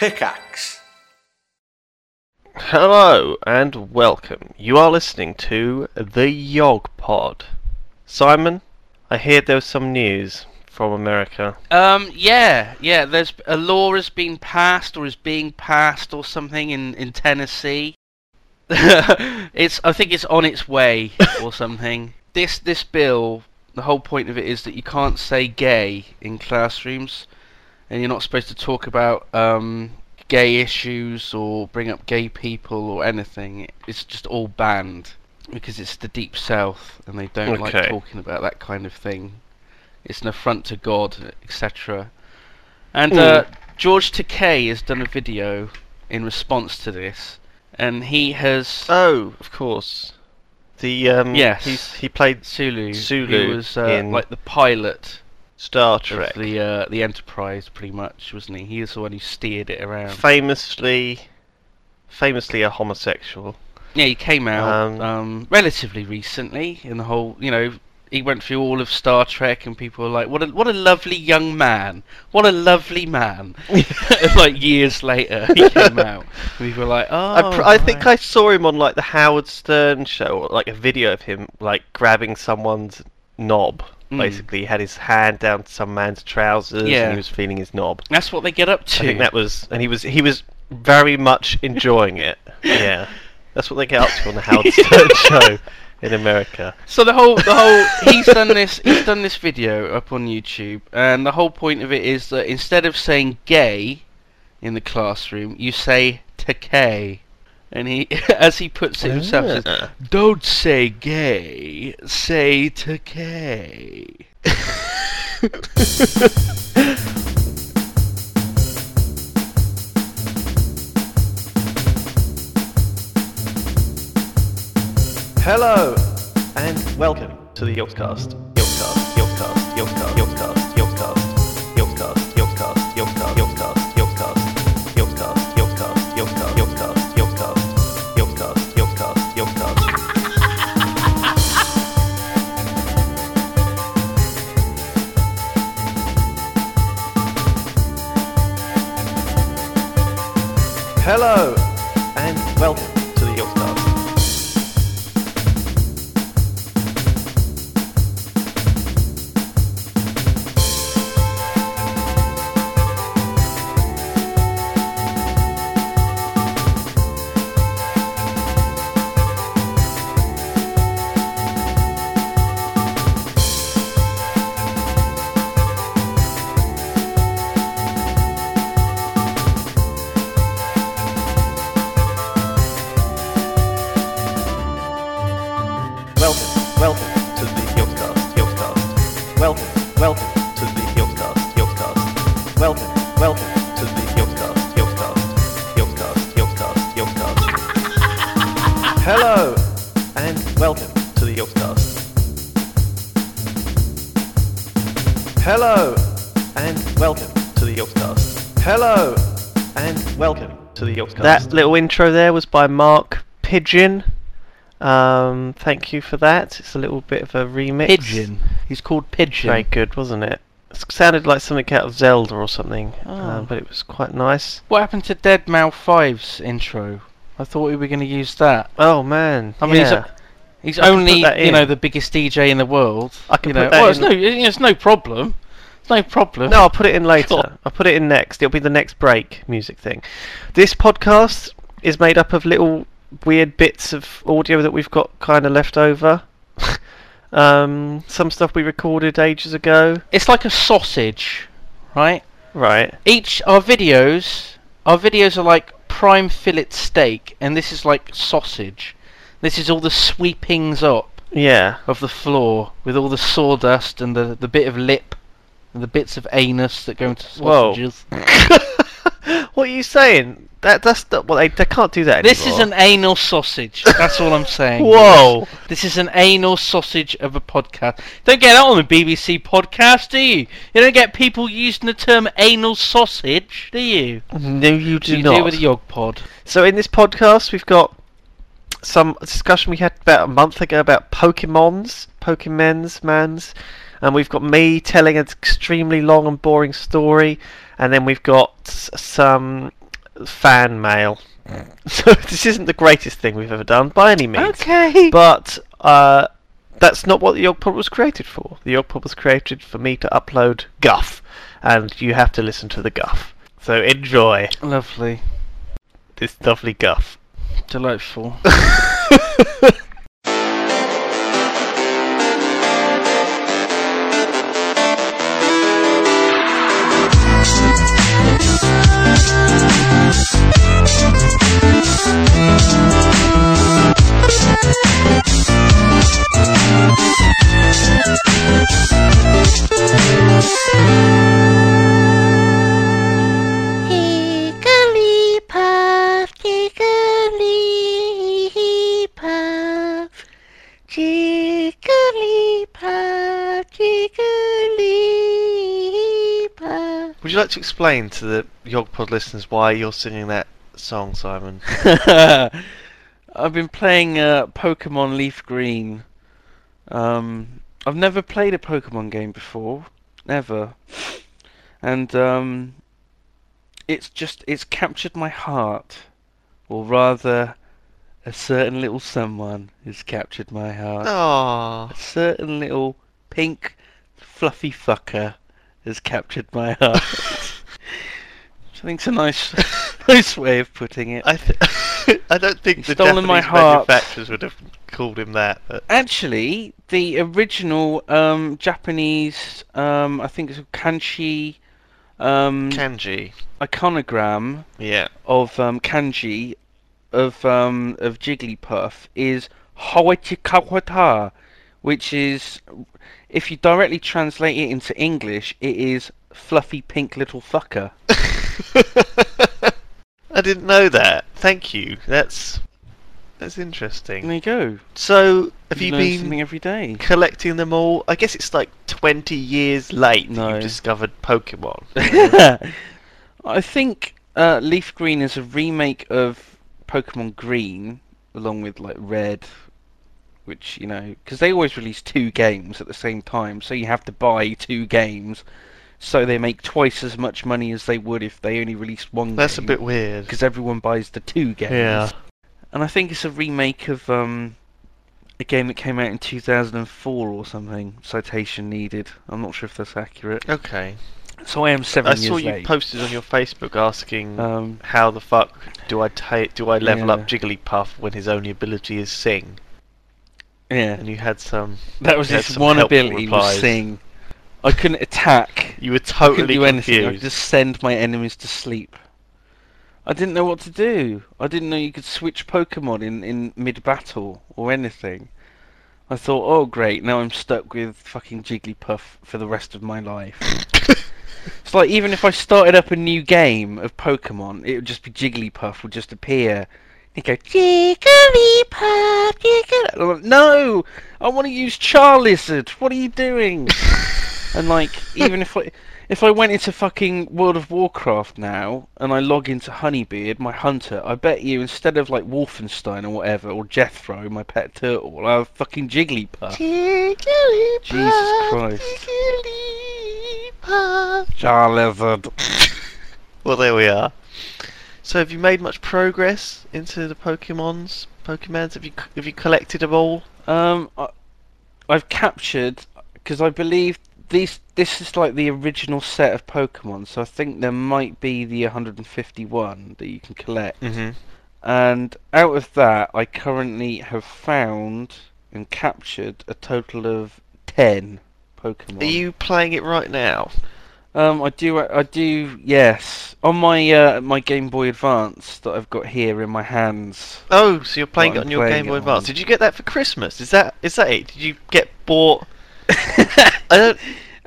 Pickaxe. Hello and welcome. You are listening to the Yog Pod. Simon, I hear there was some news from America. Um, yeah, yeah. There's a law has been passed or is being passed or something in in Tennessee. it's I think it's on its way or something. This this bill, the whole point of it is that you can't say gay in classrooms, and you're not supposed to talk about um gay issues or bring up gay people or anything. It's just all banned because it's the deep south and they don't like talking about that kind of thing. It's an affront to God, etc. And uh, George Takei has done a video in response to this, and he has Oh, of course. The um Yes. he's, he played Sulu, Sulu was uh, in like the pilot Star Trek. the uh, the Enterprise, pretty much, wasn't he? He was the one who steered it around. Famously famously a homosexual. Yeah, he came out Um, um, relatively recently in the whole, you know, he went through all of Star Trek and people were like, what a, what a lovely young man. What a lovely man. like years later, he came out. And people were like, oh. I, pr- I think. I saw him on like the Howard Stern show, or, like a video of him like grabbing someone's knob. Mm. Basically, he had his hand down some man's trousers Yeah. and he was feeling his knob. That's what they get up to. I think that was, and he was he was very much enjoying it. Yeah, that's what they get up to on the Howard Stern show in America. So the whole, the whole, he's done this, he's done this video up on YouTube, and the whole point of it is that instead of saying gay in the classroom, you say takei. And he, as he puts it himself, says. "Don't say gay, say Takei." Hello and welcome to the Yogscast. Hello and welcome little intro there was by Mark Pigeon. Um, thank you for that. It's a little bit of a remix. Pigeon. He's called Pigeon. Very good, wasn't it? It sounded like something out of Zelda or something, Oh. um, but it was quite nice. What happened to Dead Mouse 5's intro? I thought we were going to use that. Oh man, I mean, he's a- He's only, you know, the biggest DJ in the world. I can you put know. that well, it's no, it's no problem. No problem. No, I'll put it in later. Sure. I'll put it in next. It'll be the next break music thing. This podcast is made up of little weird bits of audio that we've got kind of left over. um, some stuff we recorded ages ago. It's like a sausage, right? Right. Each our videos, our videos are like prime fillet steak, and this is like sausage. This is all the sweepings up Yeah. of the floor with all the sawdust and the the bit of lip the bits of anus that go into sausages. what are you saying? That that's the, well, they, they can't do that This is an anal sausage. That's all I'm saying. Whoa. This is an anal sausage of a podcast. Don't get that on the BBC podcast, do you? You don't get people using the term anal sausage, do you? No, you do you not. do with a yog pod. So in this podcast, we've got some discussion we had about a month ago about Pokemons, Pokemons, mans, and we've got me telling an extremely long and boring story, and then we've got some fan mail. So this isn't the greatest thing we've ever done by any means. Okay. But uh, that's not what the Yogpod was created for. The Yogpod was created for me to upload guff, and you have to listen to the guff. So enjoy Lovely. this lovely guff. Delightful. Would you like to explain to the Yogpod listeners why you're singing that song, Simon? I've been playing uh, Pokemon Leaf Green. Um, I've never played a Pokemon game before, never, and um, it's just it's captured my heart, or rather, a certain little someone has captured my heart. Aww. A certain little pink, fluffy fucker has captured my heart. I think's a nice, nice way of putting it. I th- I don't think He's the stolen my Japanese heart. manufacturers would have called him that. But Actually, the original um, Japanese, um, I think it's a kanji um, kanji, iconogram yeah. of um, kanji of um, of Jigglypuff is Hawaichikawata, which is, if you directly translate it into English, it is fluffy pink little fucker. I didn't know that. Thank you. That's that's interesting. There you go. So, have you learn been something every day? collecting them all? I guess it's like 20 years late that No. you've discovered Pokemon. I think uh, Leaf Green is a remake of Pokemon Green, along with like Red, which you know, because they always release two games at the same time, so you have to buy two games, so they make twice as much money as they would if they only released one. That's a bit weird. because everyone buys the two games. Yeah. and I think it's a remake of um, a game that came out in 2004 or something. Citation needed. I'm not sure if that's accurate. Okay. So I am seven I years saw you late. posted on your Facebook asking um, how the fuck do I ta- do I level Yeah. up Jigglypuff when his only ability is sing? yeah. And you had some. That was his one ability was sing. I couldn't attack. You were I couldn't totally do anything. I could just send my enemies to sleep. I didn't know what to do. I didn't know you could switch Pokemon in, in mid battle or anything. I thought, oh great, now I'm stuck with fucking Jigglypuff for the rest of my life. it's like even if I started up a new game of Pokemon, it would just be Jigglypuff would just appear. He'd go, Jigglypuff, Jigglypuff. Like, no! I want to use Charlizard. What are you doing? and like, even if I if I went into fucking World of Warcraft now and I log into Honeybeard, my hunter, I bet you instead of like Wolfenstein or whatever or Jethro, my pet turtle, I have fucking Jigglypuff. Jigglypuff, Jesus Christ. Jigglypuff. Charlizard. Well, there we are. So, have you made much progress into the Pokemons? Pokemons? Have you have you collected them all? Um, I, I've captured because I believe these. This is like the original set of Pokemon, so I think there might be the 151 that you can collect. Mm-hmm. And out of that, I currently have found and captured a total of 10 Pokemon. Are you playing it right now? Um, I do. I do. Yes, on my uh, my Game Boy Advance that I've got here in my hands. Oh, so you're playing it I'm on your Game Boy Advance. Did you get that for Christmas? Is that is that it? Did you get bought? I don't.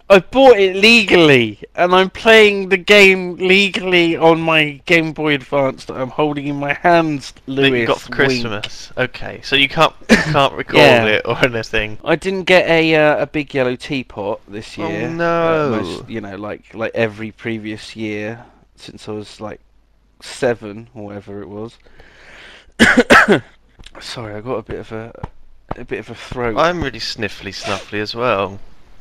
I bought it legally, and I'm playing the game legally on my Game Boy Advance that I'm holding in my hands. that Lewis, you got for wink. Christmas. Okay, so you can't you can't record Yeah. it or anything. I didn't get a uh, a big yellow teapot this Oh, year. uh, no. most- you know, like like every previous year since I was like seven or whatever it was. Sorry, I got a bit of a a bit of a throat. I'm really sniffly snuffly as well.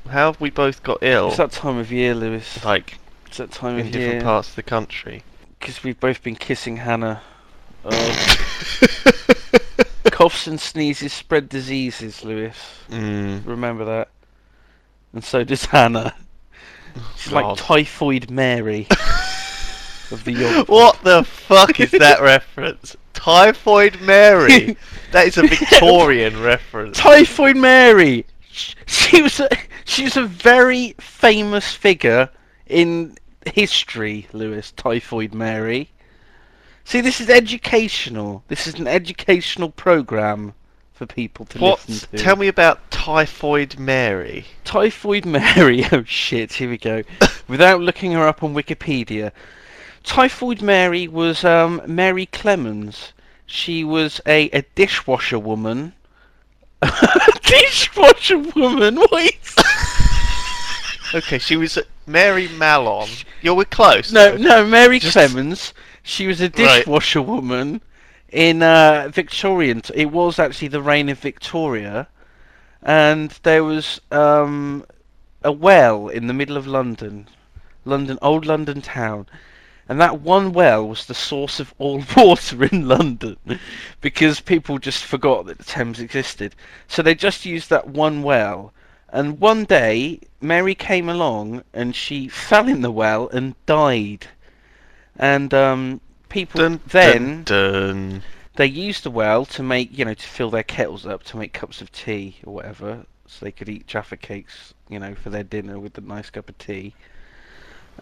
How have we both got ill? It's that time of year, Lewis. Like It's that time in of different year. parts of the country. because we've both been kissing Hannah. Coughs and sneezes spread diseases, Lewis. Mm. Remember that. And so does Hannah. She's like Typhoid Mary of the York. What the fuck is that reference? Typhoid Mary. That is a Victorian reference. Typhoid Mary. She was a, she was a very famous figure in history, Lewis. Typhoid Mary. See, this is educational. This is an educational program for people to What? listen to. Tell me about Typhoid Mary. Typhoid Mary. Oh shit, here we go. Without looking her up on Wikipedia. Typhoid Mary was um, Mary Clemens. She was a, a dishwasher woman. dishwasher woman? Wait. Okay, she was Mary Mallon. You're we're close. No, though. no, Mary Just- Clemens. She was a Right. dishwasher woman in uh, Victorian. T- it was actually the reign of Victoria, and there was um, a well in the middle of London, London, old London town, and that one well was the source of all water in London, because people just forgot that the Thames existed. So they just used that one well. And one day, Mary came along and she fell in the well and died. And um, people Dun, then dun, dun. they used the well to make, you know, to fill their kettles up, to make cups of tea or whatever, so they could eat Jaffa cakes, you know, for their dinner with a nice cup of tea.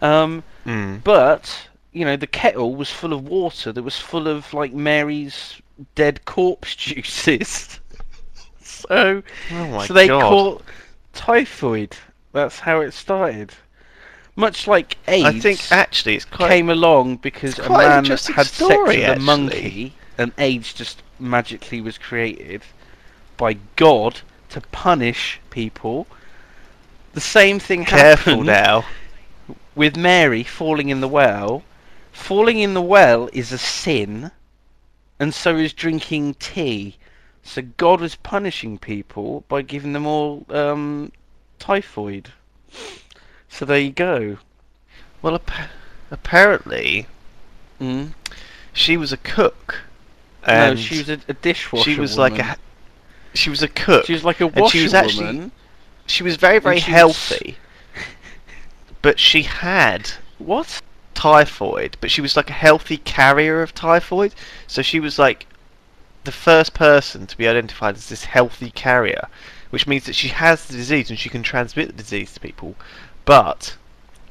Um, Mm. but you know, the kettle was full of water that was full of like Mary's dead corpse juices. so, Oh my so they god. caught typhoid. That's how it started. Much like AIDS I think actually it's quite. came along because a man had story, sex with a monkey, and AIDS just magically was created by God to punish people. The same thing Careful happened now. with Mary falling in the well. Falling in the well is a sin, and so is drinking tea. So God was punishing people by giving them all um, typhoid. So there you go. Well, appa- apparently Mm. she was a cook. No, she was a, a dishwasher. she was woman. like a. She was a cook. She was like a and she washerwoman. She was very, very she was- healthy. But she had What? Typhoid, but she was like a healthy carrier of typhoid. So she was like the first person to be identified as this healthy carrier, which means that she has the disease and she can transmit the disease to people, but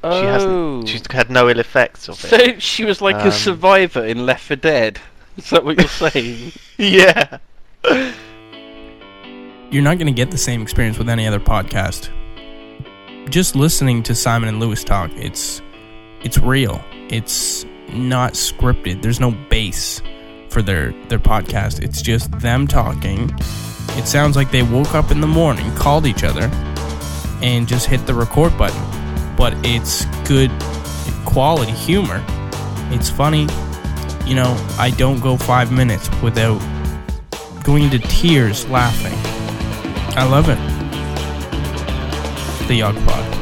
she oh. hasn't. She's had no ill effects of it. So she was like Um, a survivor in Left 4 Dead. Is that what you're saying? yeah. You're not going to get the same experience with any other podcast. Just listening to Simon and Lewis talk, it's it's real. It's not scripted. There's no base for their their podcast. It's just them talking. It sounds like they woke up in the morning, called each other, and just hit the record button. But it's good quality humor. It's funny. You know, I don't go 5 minutes without going into tears laughing. I love it. The Yog Pod.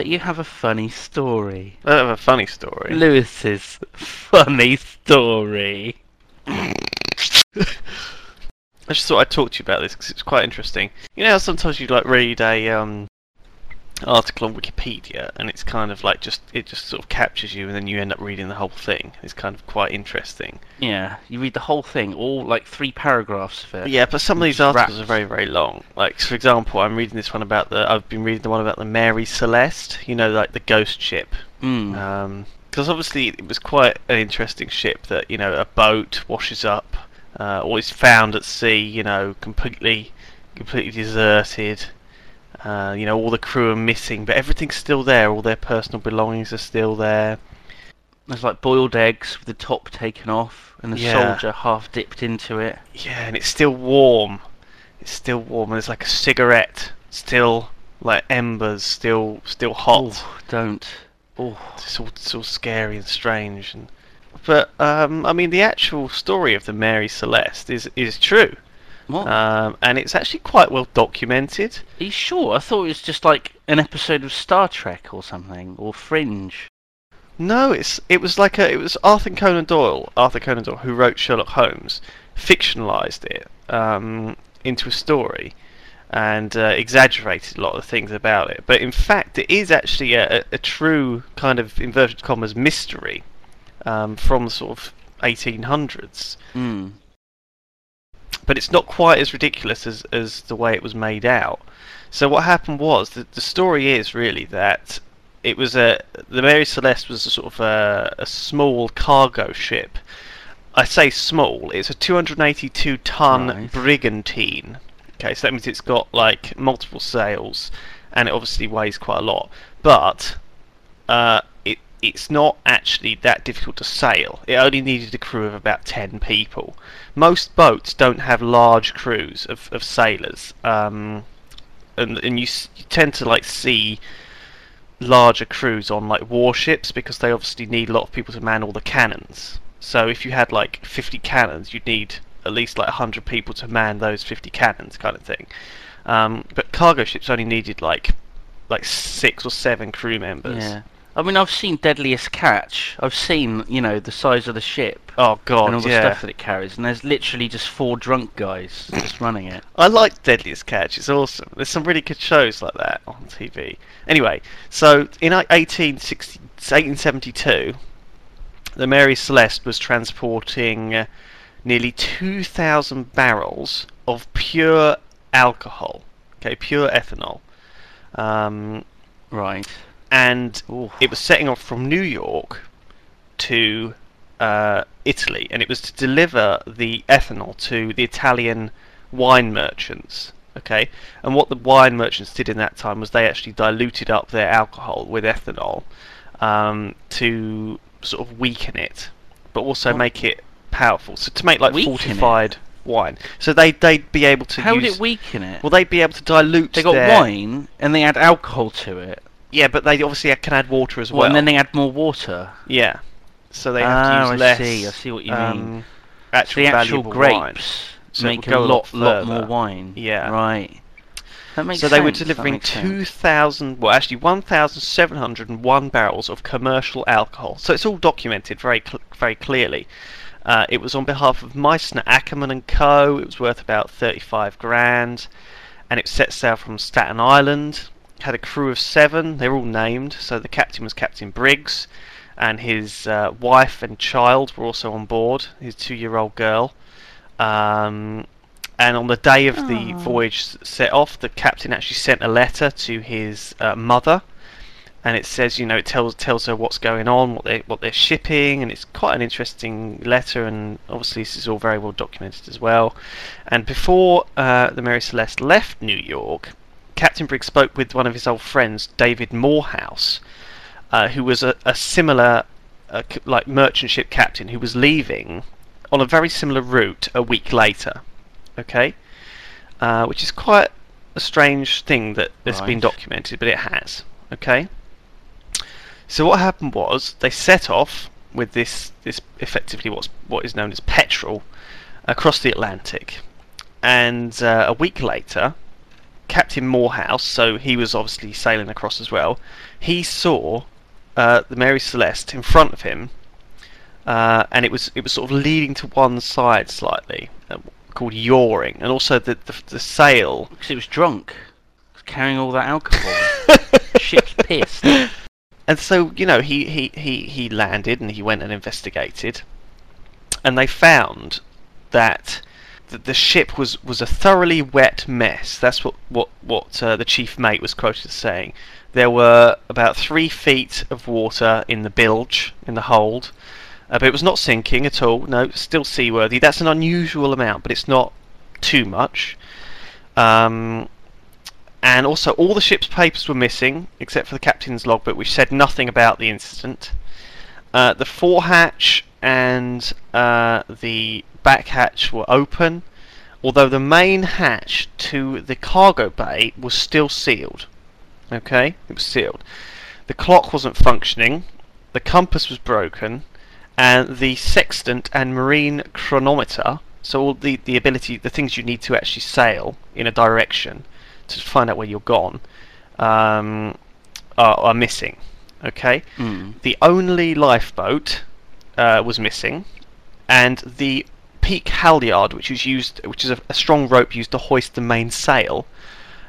So you have a funny story. I have a funny story. Lewis's funny story. I just thought I'd talk to you about this because it's quite interesting. You know how sometimes you like read a um article on Wikipedia and it's kind of like just it just sort of captures you and then you end up reading the whole thing. It's kind of quite interesting. Yeah, you read the whole thing, all like three paragraphs of it. Yeah, but some of these articles are very very long. Like for example, I'm reading this one about the I've been reading the one about the Mary Celeste. You know, like the ghost ship. Mm. because obviously it was quite an interesting ship that you know a boat washes up uh, or is found at sea you know completely completely deserted uh, you know all the crew are missing but everything's still there. All their personal belongings are still there. There's like boiled eggs with the top taken off, and the Yeah. soldier half dipped into it. yeah and it's still warm. It's still warm and there's like a cigarette. Still like embers still still hot. Oh, don't. Oh, it's all, it's all scary and strange and but um, I mean the actual story of the Mary Celeste is is true What? um, and it's actually quite well documented. Are you sure? I thought it was just like an episode of Star Trek or something, or Fringe. No, it's it was like a it was Arthur Conan Doyle, Arthur Conan Doyle, who wrote Sherlock Holmes, fictionalized it um, into a story, and uh, exaggerated a lot of the things about it. But in fact, it is actually a, a, true kind of inverted commas mystery um, from the sort of 1800s. Mm. But it's not quite as ridiculous as, as the way it was made out. So what happened was the, the story is really that it was a the Mary Celeste was a sort of a, a small cargo ship. I say small. It's a 282 ton Right. brigantine. Okay, so that means it's got like multiple sails, and it obviously weighs quite a lot. But uh, it it's not actually that difficult to sail. It only needed a crew of about ten people. Most boats don't have large crews of, of sailors, um, and and you, you tend to like see larger crews on like warships because they obviously need a lot of people to man all the cannons. So if you had like 50 cannons, you'd need at least like 100 people to man those 50 cannons, kind of thing. Um, but cargo ships only needed like like six or seven crew members. Yeah. I mean, I've seen Deadliest Catch. I've seen, you know, the size of the ship Oh god, and all the yeah. stuff that it carries, and there's literally just four drunk guys just running it. I like Deadliest Catch. It's awesome. There's some really good shows like that on TV. Anyway, so in like 1860, 1872, the Mary Celeste was transporting uh, nearly 2,000 barrels of pure alcohol. Okay, pure ethanol. Um, Right. And Ooh. it was setting off from New York to uh, Italy, and it was to deliver the ethanol to the Italian wine merchants. Okay, and what the wine merchants did in that time was they actually diluted up their alcohol with ethanol um, to sort of weaken it, but also make it powerful. So to make like Weaken it? fortified wine, so they they'd be able to How use. would it weaken it? well, they'd be able to dilute. they got their- wine and they add alcohol to it. Yeah, but they obviously can add water as Well, well. and then they add more water. Yeah. So they have to Ah, use I less. see, I see what you mean. um, Actual the actual grapes wine. So make a lot, lot lot more wine. Yeah. Right. That makes So they were delivering 2,000, well, actually 1,701 barrels of commercial alcohol. So it's all documented very, cl- very clearly. Uh, it was on behalf of Meissner Ackerman and Co. It was worth about 35 grand, and it set sail from Staten Island. Had a crew of seven. They were all named. So the captain was Captain Briggs, and his uh, wife and child were also on board. His two-year-old girl. Um, and on the day of the Aw. voyage set off, the captain actually sent a letter to his uh, mother, and it says, you know, it tells tells her what's going on, what they what they're shipping, and it's quite an interesting letter. And obviously, this is all very well documented as well. And before uh, the Mary Celeste left New York, Captain Briggs spoke with one of his old friends, David Morehouse, uh, who was a, a similar, uh, like merchant ship captain, who was leaving on a very similar route a week later. Okay, uh, which is quite a strange thing that has been documented, but it has. Okay. So what happened was they set off with this this effectively what's what is known as petrol across the Atlantic, and uh, a week later, Captain Morehouse, so he was obviously sailing across as well, he saw uh, the Mary Celeste in front of him, uh, and it was it was sort of leading to one side slightly, uh, called yawing, and also the the, the sail. Because it was drunk. It was carrying all that alcohol. Ship's pissed. And so, you know, he, he, he, he landed and he went and investigated. And they found that the, the ship was, was a thoroughly wet mess. That's what, what, what uh, the chief mate was quoted as saying. There were about three feet of water in the bilge, in the hold. Uh, but it was not sinking at all. No, still seaworthy. That's an unusual amount, but it's not too much. Um, and also all the ship's papers were missing except for the captain's logbook which said nothing about the incident uh, the forehatch and uh, the back hatch were open although the main hatch to the cargo bay was still sealed okay it was sealed the clock wasn't functioning the compass was broken and the sextant and marine chronometer So all the the ability, the things you need to actually sail in a direction to find out where you're gone, um, are, are missing. Okay. Mm. The only lifeboat uh, was missing, and the peak halyard, which is used, which is a, a strong rope used to hoist the main sail,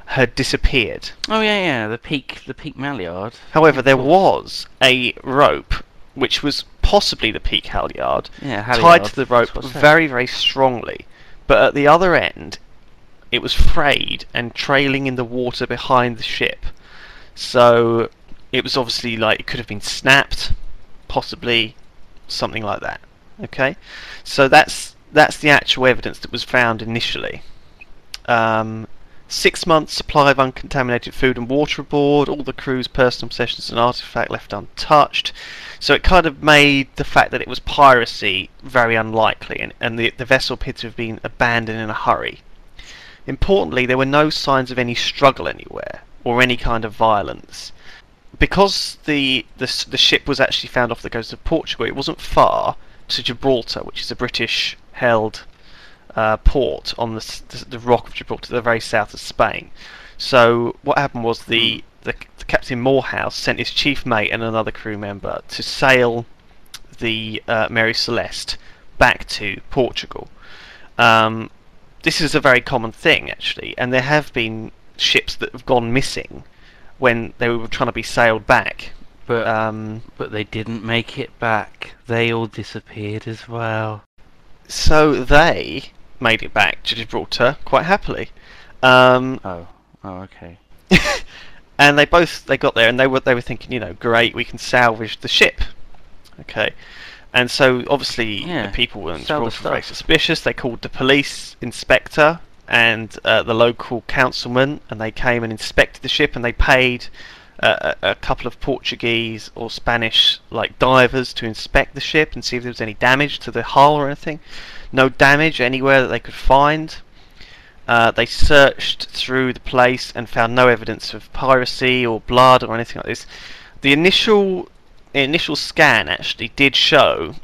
had disappeared. Oh yeah, yeah. The peak, the peak Maliard. However, there was a rope which was possibly the peak halyard Yeah, tied to the rope that's what I said. very, very strongly, but at the other end, it was frayed and trailing in the water behind the ship. So it was obviously like it could have been snapped, possibly something like that. Okay, so that's that's the actual evidence that was found initially. Um, six months supply of uncontaminated food and water aboard, all the crew's personal possessions and artifact left untouched. So it kind of made the fact that it was piracy very unlikely, and, and the, the vessel appeared to have been abandoned in a hurry. Importantly, there were no signs of any struggle anywhere, or any kind of violence. Because the, the, the ship was actually found off the coast of Portugal, it wasn't far to Gibraltar, which is a British held uh, port on the, the, the rock of Gibraltar, the very south of Spain. So what happened was the, the, the Captain Morehouse sent his chief mate and another crew member to sail the uh, Mary Celeste back to Portugal. Um, this is a very common thing, actually, and there have been ships that have gone missing when they were trying to be sailed back. But Um, but they didn't make it back. They all disappeared as well. So they made it back to Gibraltar quite happily. Um, Oh, oh, okay. and they both they got there and they were they were thinking, you know, great, we can salvage the ship. Okay. And so obviously Yeah, the people were in sell the Gibraltar were very suspicious. They called the police inspector and uh, the local councilman, and they came and inspected the ship, and they paid a, a couple of Portuguese or Spanish like divers to inspect the ship and see if there was any damage to the hull or anything. No damage anywhere that they could find. Uh, they searched through the place and found no evidence of piracy or blood or anything like this. The initial the initial scan actually did show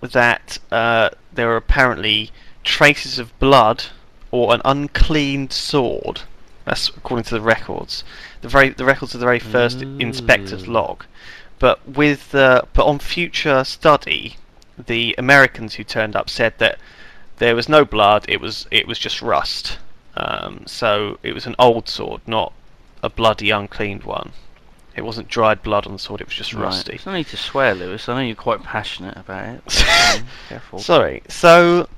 that uh, there were apparently traces of blood or an uncleaned sword. That's according to the records. The very the records of the very first inspector's log. But with uh, but on future study, the Americans who turned up said that there was no blood. It was it was just rust. Um, so it was an old sword, not a bloody uncleaned one. It wasn't dried blood on the sword. It was just rusty. Right. There's no need to swear, Lewis. I know you're quite passionate about it. Careful. Sorry. So,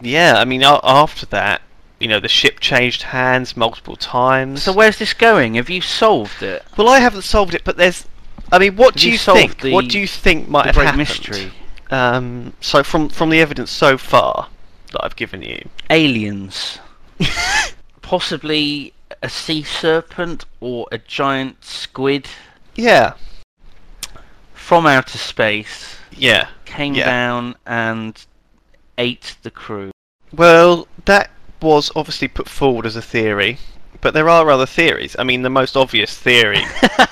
yeah, I mean, a- after that, you know, the ship changed hands multiple times. So where's this going? Have you solved it? well, I haven't solved it, but there's. I mean, what Have do you you think? the- what do you think might the have great happened? mystery. Um, so from from the evidence so far that I've given you, Aliens. Possibly a sea serpent or a giant squid yeah, from outer space yeah. came Yeah. down and ate the crew. Well, that was obviously put forward as a theory, but there are other theories. I mean, the most obvious theory.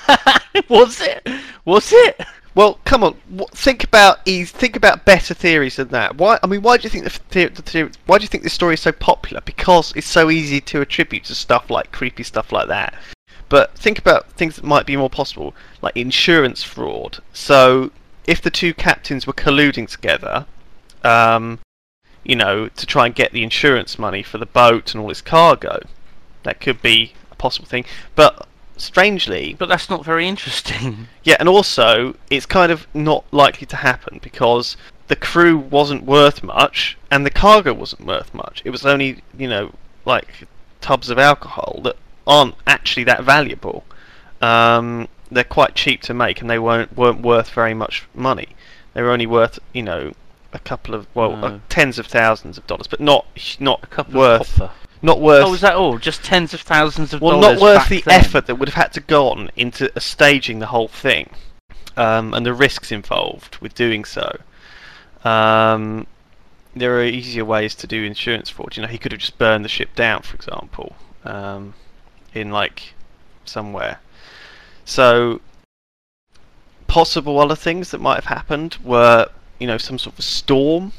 Was it? Was it? well, come on, think about think about better theories than that. Why? I mean, why do you think the, the, the theory? Why do you think this story is so popular? Because it's so easy to attribute to stuff like creepy stuff like that. But think about things that might be more possible, like insurance fraud. So, if the two captains were colluding together, um, you know, to try and get the insurance money for the boat and all its cargo, that could be a possible thing. But strangely, But that's not very interesting. yeah, and also it's kind of not likely to happen because the crew wasn't worth much and the cargo wasn't worth much. It was only, you know, like tubs of alcohol that aren't actually that valuable. Um, they're quite cheap to make and they weren't weren't worth very much money. They were only worth, you know, a couple of well, uh, tens of thousands of dollars, but not not A couple worth of copper. not worth Oh, was that all? Just tens of thousands of well, dollars Well, not worth the then? effort that would have had to go on into uh, staging the whole thing, um, and the risks involved with doing so. Um, there are easier ways to do insurance fraud. You know, he could have just burned the ship down, for example, um, in like somewhere. So, possible other things that might have happened were, you know, some sort of storm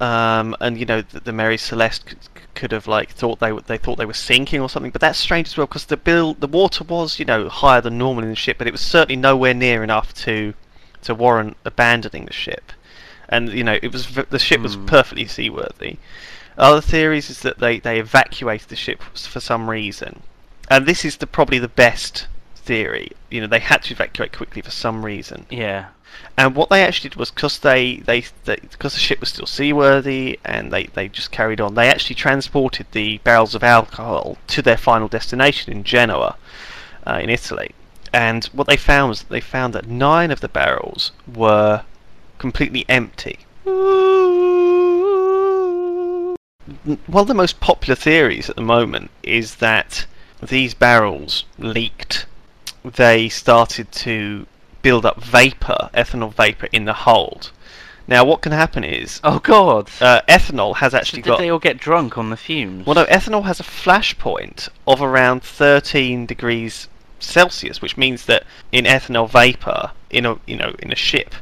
um, and you know the, the Mary Celeste could, could have like thought they were, they thought they were sinking or something. But that's strange as well because the bill the water was you know higher than normal in the ship, but it was certainly nowhere near enough to to warrant abandoning the ship. And you know it was the ship was Hmm. perfectly seaworthy. Other theories is that they, they evacuated the ship for some reason, and this is the probably the best theory. You know they had to evacuate quickly for some reason. Yeah. And what they actually did was because they they because the ship was still seaworthy and they they just carried on. They actually transported the barrels of alcohol to their final destination in Genoa, uh, in Italy. And what they found was that they found that nine of the barrels were completely empty. One of the most popular theories at the moment is that these barrels leaked. They started to build up vapor, ethanol vapor, in the hold. Now, what can happen is Oh God. uh, ethanol has So actually did got. they all get drunk on the fumes? Well, no, ethanol has a flash point of around 13 degrees Celsius, which means that in ethanol vapor in a you know in a ship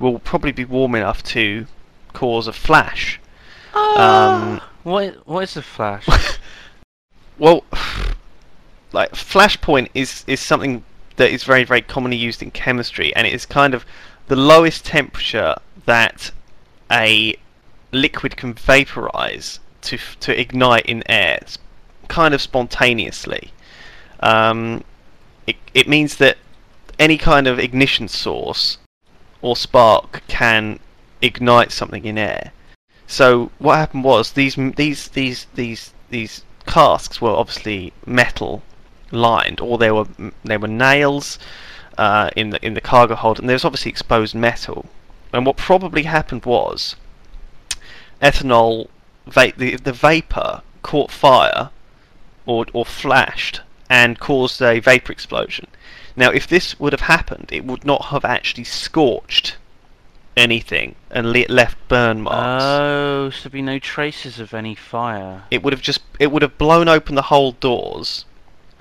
will probably be warm enough to cause a flash. Um, What? What is a flash? well, like flashpoint is is something that is very very commonly used in chemistry, and it is kind of the lowest temperature that a liquid can vaporize to to ignite in air, kind of spontaneously. Um, it it means that any kind of ignition source or spark can ignite something in air. So what happened was these these these these these casks were obviously metal lined, or they were they were nails uh, in the in the cargo hold, and there was obviously exposed metal. And what probably happened was ethanol va- the the vapor caught fire or or flashed and caused a vapor explosion. Now, if this would have happened, it would not have actually scorched anything and le- left burn marks. Oh, so there'd be no traces of any fire. it would have just it would have blown open the whole doors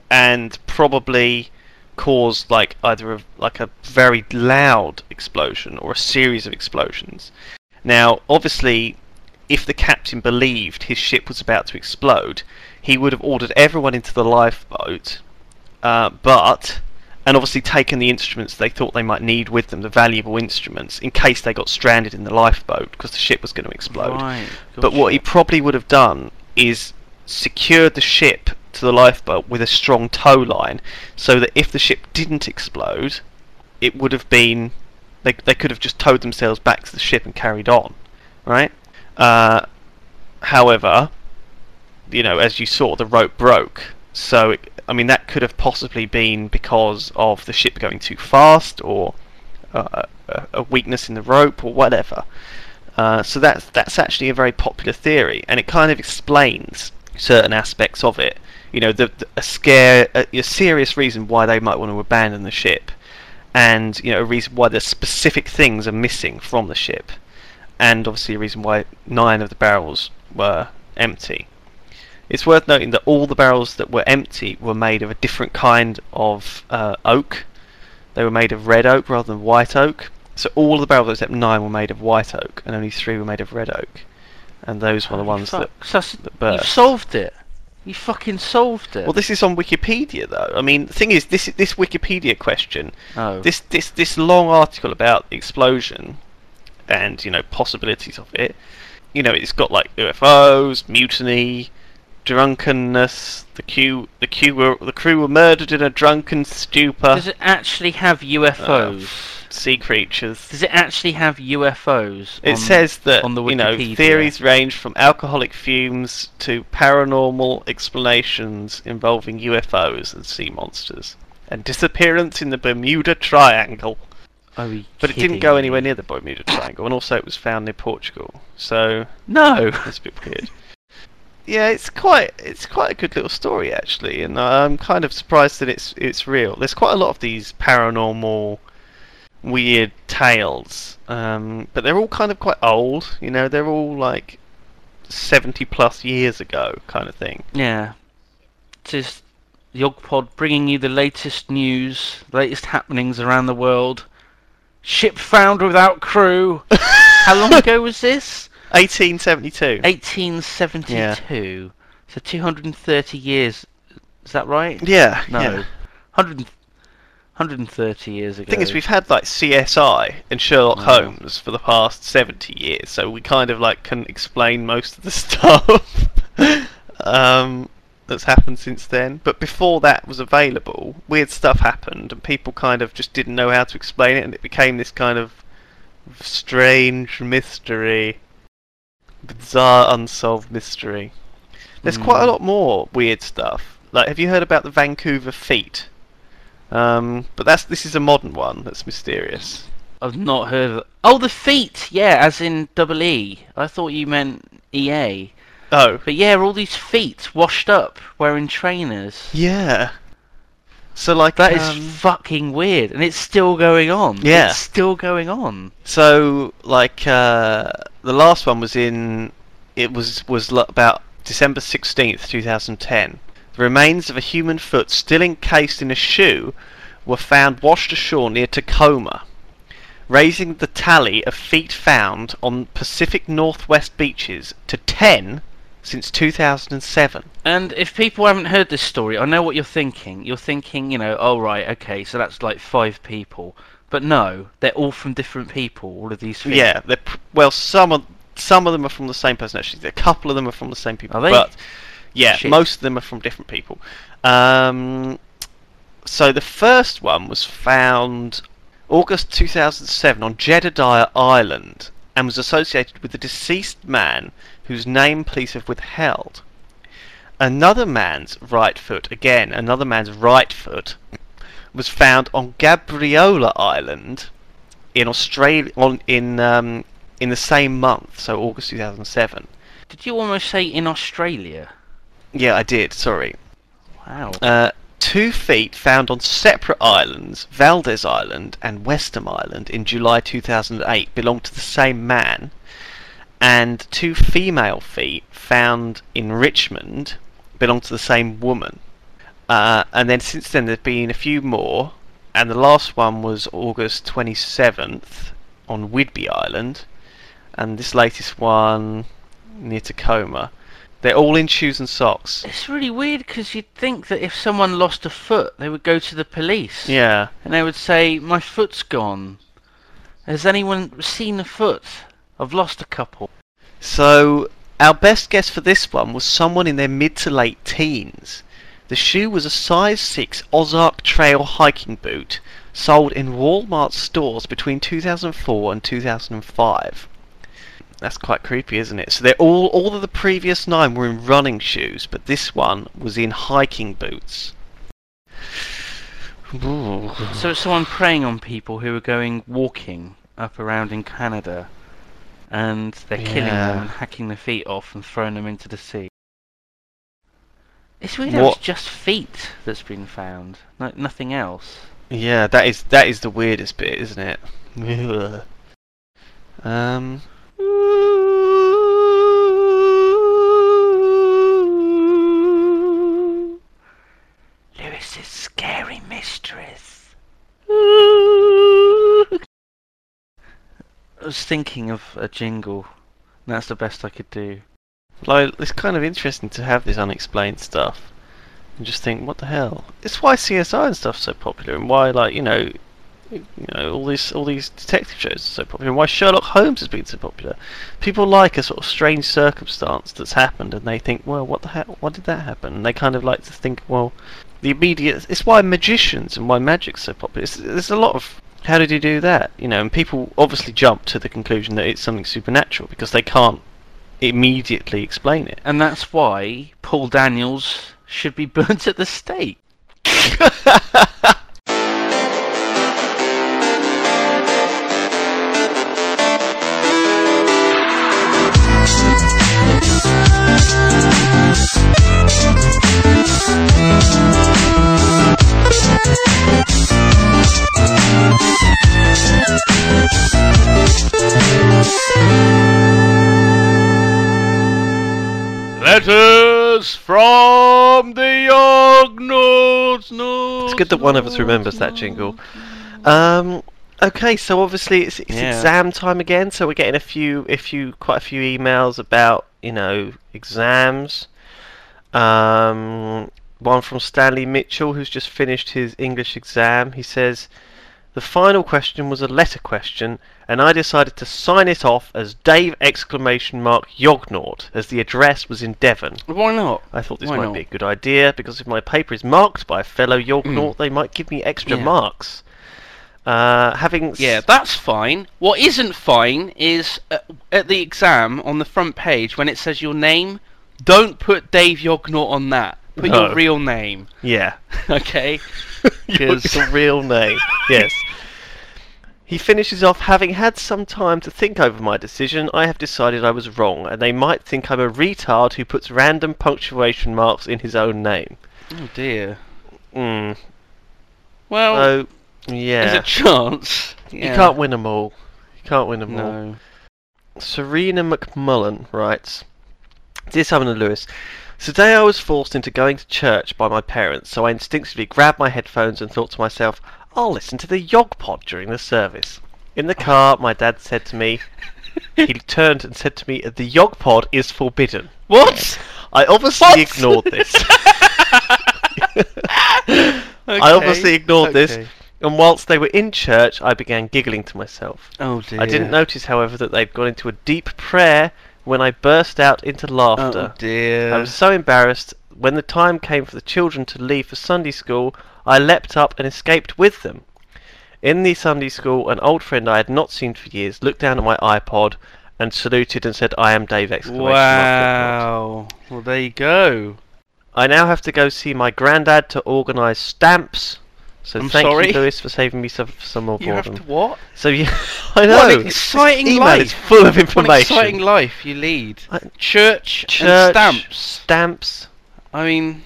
and probably caused like either a, like a very loud explosion or a series of explosions. Now, obviously, if the captain believed his ship was about to explode, he would have ordered everyone into the lifeboat, uh, but and obviously taken the instruments they thought they might need with them, the valuable instruments, in case they got stranded in the lifeboat because the ship was going to explode. Right. But what he probably would have done is secured the ship to the lifeboat with a strong tow line, so that if the ship didn't explode, it would have been they they could have just towed themselves back to the ship and carried on, right? Uh, however, you know, as you saw, the rope broke, so it, I mean that could have possibly been because of the ship going too fast or uh, a, weakness in the rope or whatever. Uh, so that's that's actually a very popular theory, and it kind of explains certain aspects of it. You know, the, the a scare, a, a serious reason why they might want to abandon the ship, and you know, a reason why the specific things are missing from the ship, and obviously a reason why nine of the barrels were empty. It's worth noting that all the barrels that were empty were made of a different kind of uh, oak. They were made of red oak rather than white oak. So all of the barrels except nine were made of white oak, and only three were made of red oak. And those were the ones that. That's- that You've solved it. You fucking solved it. Well, this is on Wikipedia, though. I mean, the thing is, this this Wikipedia question, oh. this this this long article about the explosion, and you know possibilities of it. You know, it's got like UFOs, mutiny, drunkenness. The crew, the crew were the crew were murdered in a drunken stupor. Does it actually have UFOs? Uh, sea creatures. Does it actually have UFOs? It on- says that on the you know Wikipedia? theories range from alcoholic fumes to paranormal explanations involving UFOs and sea monsters and disappearance in the Bermuda Triangle. You But it didn't go anywhere near the Bermuda Triangle, and also it was found near Portugal. So No. that's a bit weird. Yeah, it's quite it's quite a good little story actually, and I'm kind of surprised that it's it's real. There's quite a lot of these paranormal, weird tales, um, but they're all kind of quite old. You know, they're all like seventy plus years ago, kind of thing. Yeah. Just the Yogpod bringing you the latest news, latest happenings around the world. Ship found without crew. How long ago was this? 1872. 1872. Yeah. So 230 years. Is that right? Yeah. No. yeah. 100, 130 years ago. The thing is, we've had like CSI and Sherlock Wow. Holmes for the past 70 years, so we kind of like can explain most of the stuff um, that's happened since then. But before that was available, weird stuff happened, and people kind of just didn't know how to explain it, and it became this kind of strange mystery, bizarre unsolved mystery. There's quite a Hmm. lot more weird stuff. Like, have you heard about the Vancouver Feet? Um, but that's this is a modern one that's mysterious. I've not heard of it. Oh, the feet! Yeah, as in double E. I thought you meant EA. Oh, But yeah, all these feet washed up wearing trainers. yeah. So like That is um, fucking weird, and it's still going on. Yeah. It's still going on. so like uh, the last one was in it was was about December sixteenth, two thousand ten. Remains of a human foot still encased in a shoe were found washed ashore near Tacoma, raising the tally of feet found on Pacific Northwest beaches to ten since two thousand and seven. And if people haven't heard this story, I know what you're thinking. You're thinking, you know, oh right, okay, so that's like five people. But no, they're all from different people. All of these feet. Yeah, they're pr- well, some of some of them are from the same person. Actually, a couple of them are from the same people. Are they? But yeah, Shit. most of them are from different people. Um, so the first one was found August 2007 on Jedediah Island and was associated with a deceased man whose name police have withheld. Another man's right foot, again, another man's right foot, was found on Gabriola Island in Australia on in um, in the same month, so August 2007. Did you almost say in Australia? Yeah, I did. Sorry. Wow. Uh, two feet found on separate islands, Valdez Island and Westham Island, in July 2008, belonged to the same man. And two female feet found in Richmond belong to the same woman. Uh, and then since then, there's been a few more. And the last one was August 27th on Whidbey Island. And this latest one near Tacoma. They're all in shoes and socks. It's really weird because you'd think that if someone lost a foot, they would go to the police. Yeah. And they would say, My foot's gone. Has anyone seen a foot? I've lost a couple. So our best guess for this one was someone in their mid to late teens. The shoe was a size 6 Ozark Trail hiking boot sold in Walmart stores between 2004 and 2005. That's quite creepy, isn't it? So they're all all of the previous nine were in running shoes, but this one was in hiking boots. Ooh. So it's someone preying on people who are going walking up around in Canada. And they're killing them and hacking their feet off and throwing them into the sea. It's weird What- it's just feet that's been found. No, nothing else. Yeah, that is that is the weirdest bit, isn't it? Ugh. Um, Lewis's scary mistress. I was thinking of a jingle. and That's the best I could do. Like, it's kind of interesting to have this unexplained stuff and just think, what the hell? It's why CSI and stuff's so popular, and why, like, you know, you know, all these all these detective shows are so popular, and why Sherlock Holmes has been so popular. People like a sort of strange circumstance that's happened, and they think, well, what the hell? Why did that happen? And they kind of like to think, well, the immediate. It's why magicians and why magic's so popular. It's, there's a lot of how did he do that? You know, and people obviously jump to the conclusion that it's something supernatural because they can't immediately explain it. And that's why Paul Daniels should be burnt at the stake. Letters from the Yognauts. It's good that one of us remembers that jingle. Um, Okay, so obviously it's, it's Yeah. exam time again. So we're getting a few, a few, quite a few emails about you know exams. Um, one from Stanley Mitchell, who's just finished his English exam. He says the final question was a letter question, and I decided to sign it off as Dave exclamation mark Yognaut, as the address was in Devon. Why not? I thought this Why might not? be a good idea because if my paper is marked by a fellow Yognaut, they might give me extra Yeah. marks. Uh, having s- Yeah, that's fine. What isn't fine is uh, at the exam on the front page when it says your name, don't put Dave Yognaut on that. Put No. your real name, yeah, okay? your, real name. yes. He finishes off having had some time to think over my decision. I have decided I was wrong, and they might think I'm a retard who puts random punctuation marks in his own name. Oh dear. Mm. Well, So, yeah, there's a chance. you can't win them all. You can't win them all. Serena McMullen writes, Dear Simon and Lewis, today I was forced into going to church by my parents, so I instinctively grabbed my headphones and thought to myself, I'll listen to the Yogpod during the service. In the car, my dad said to me, he turned and said to me, the Yogpod is forbidden. What? I obviously What? ignored this. I obviously ignored this, and whilst they were in church, I began giggling to myself. Oh dear. I didn't notice, however, that they'd gone into a deep prayer when I burst out into laughter. Oh dear. I was so embarrassed. When the time came for the children to leave for Sunday school, I leapt up and escaped with them. In the Sunday school, an old friend I had not seen for years looked down at my iPod and saluted and said, I am Dave! Exclamation Wow. Well, there you go. I now have to go see my granddad to organise stamps. So I'm thank sorry? you, Lewis, for saving me some, some more You have to what? So yeah, I know. What an exciting email life. is full of information. What an exciting life you lead. I- Church, Church, and stamps. Stamps. I mean,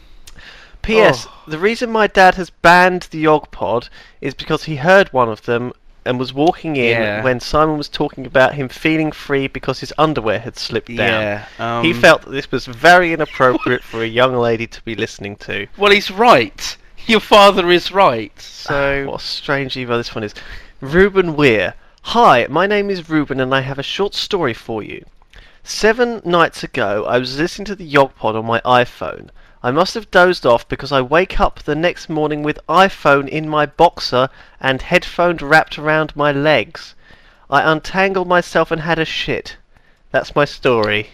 P.S. Oh. The reason my dad has banned the Yogpod is because he heard one of them and was walking in Yeah. when Simon was talking about him feeling free because his underwear had slipped down. yeah. Um, he felt that this was very inappropriate for a young lady to be listening to. Well, he's right. Your father is right. So. Ah, what a strange email this one is. Ruben Weir. Hi, my name is Ruben and I have a short story for you. Seven nights ago, I was listening to the Yogpod on my iPhone. I must have dozed off because I wake up the next morning with iPhone in my boxer and headphone wrapped around my legs. I untangled myself and had a shit. That's my story.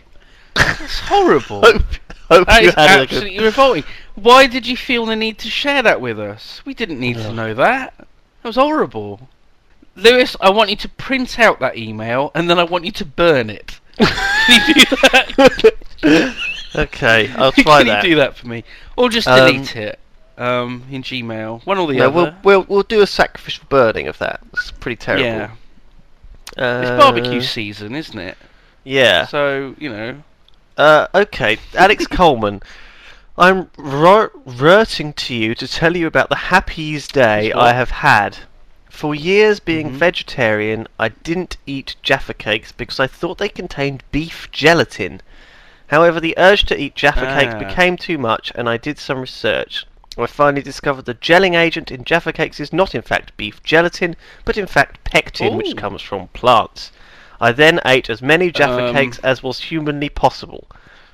That's horrible. Hope, hope That is had a absolutely revolting. Why did you feel the need to share that with us? We didn't need to know that. That was horrible. Lewis, I want you to print out that email and then I want you to burn it. Can you do that? Okay, I'll try Can that. you do that for me? Or just Um, delete it um, in Gmail. One or the No, other. we'll, we'll we'll do a sacrificial burning of that. It's pretty terrible. yeah. Uh, It's barbecue season, isn't it? Yeah. So, you know. Uh, okay, Alex Coleman. I'm rurting to you to tell you about the happiest day. I have had. For years being Mhm. vegetarian, I didn't eat Jaffa cakes because I thought they contained beef gelatin. However, the urge to eat Jaffa cakes Ah. became too much, and I did some research. I finally discovered the gelling agent in Jaffa cakes is not in fact beef gelatin, but in fact pectin, Ooh. which comes from plants. I then ate as many Jaffa Um, cakes as was humanly possible.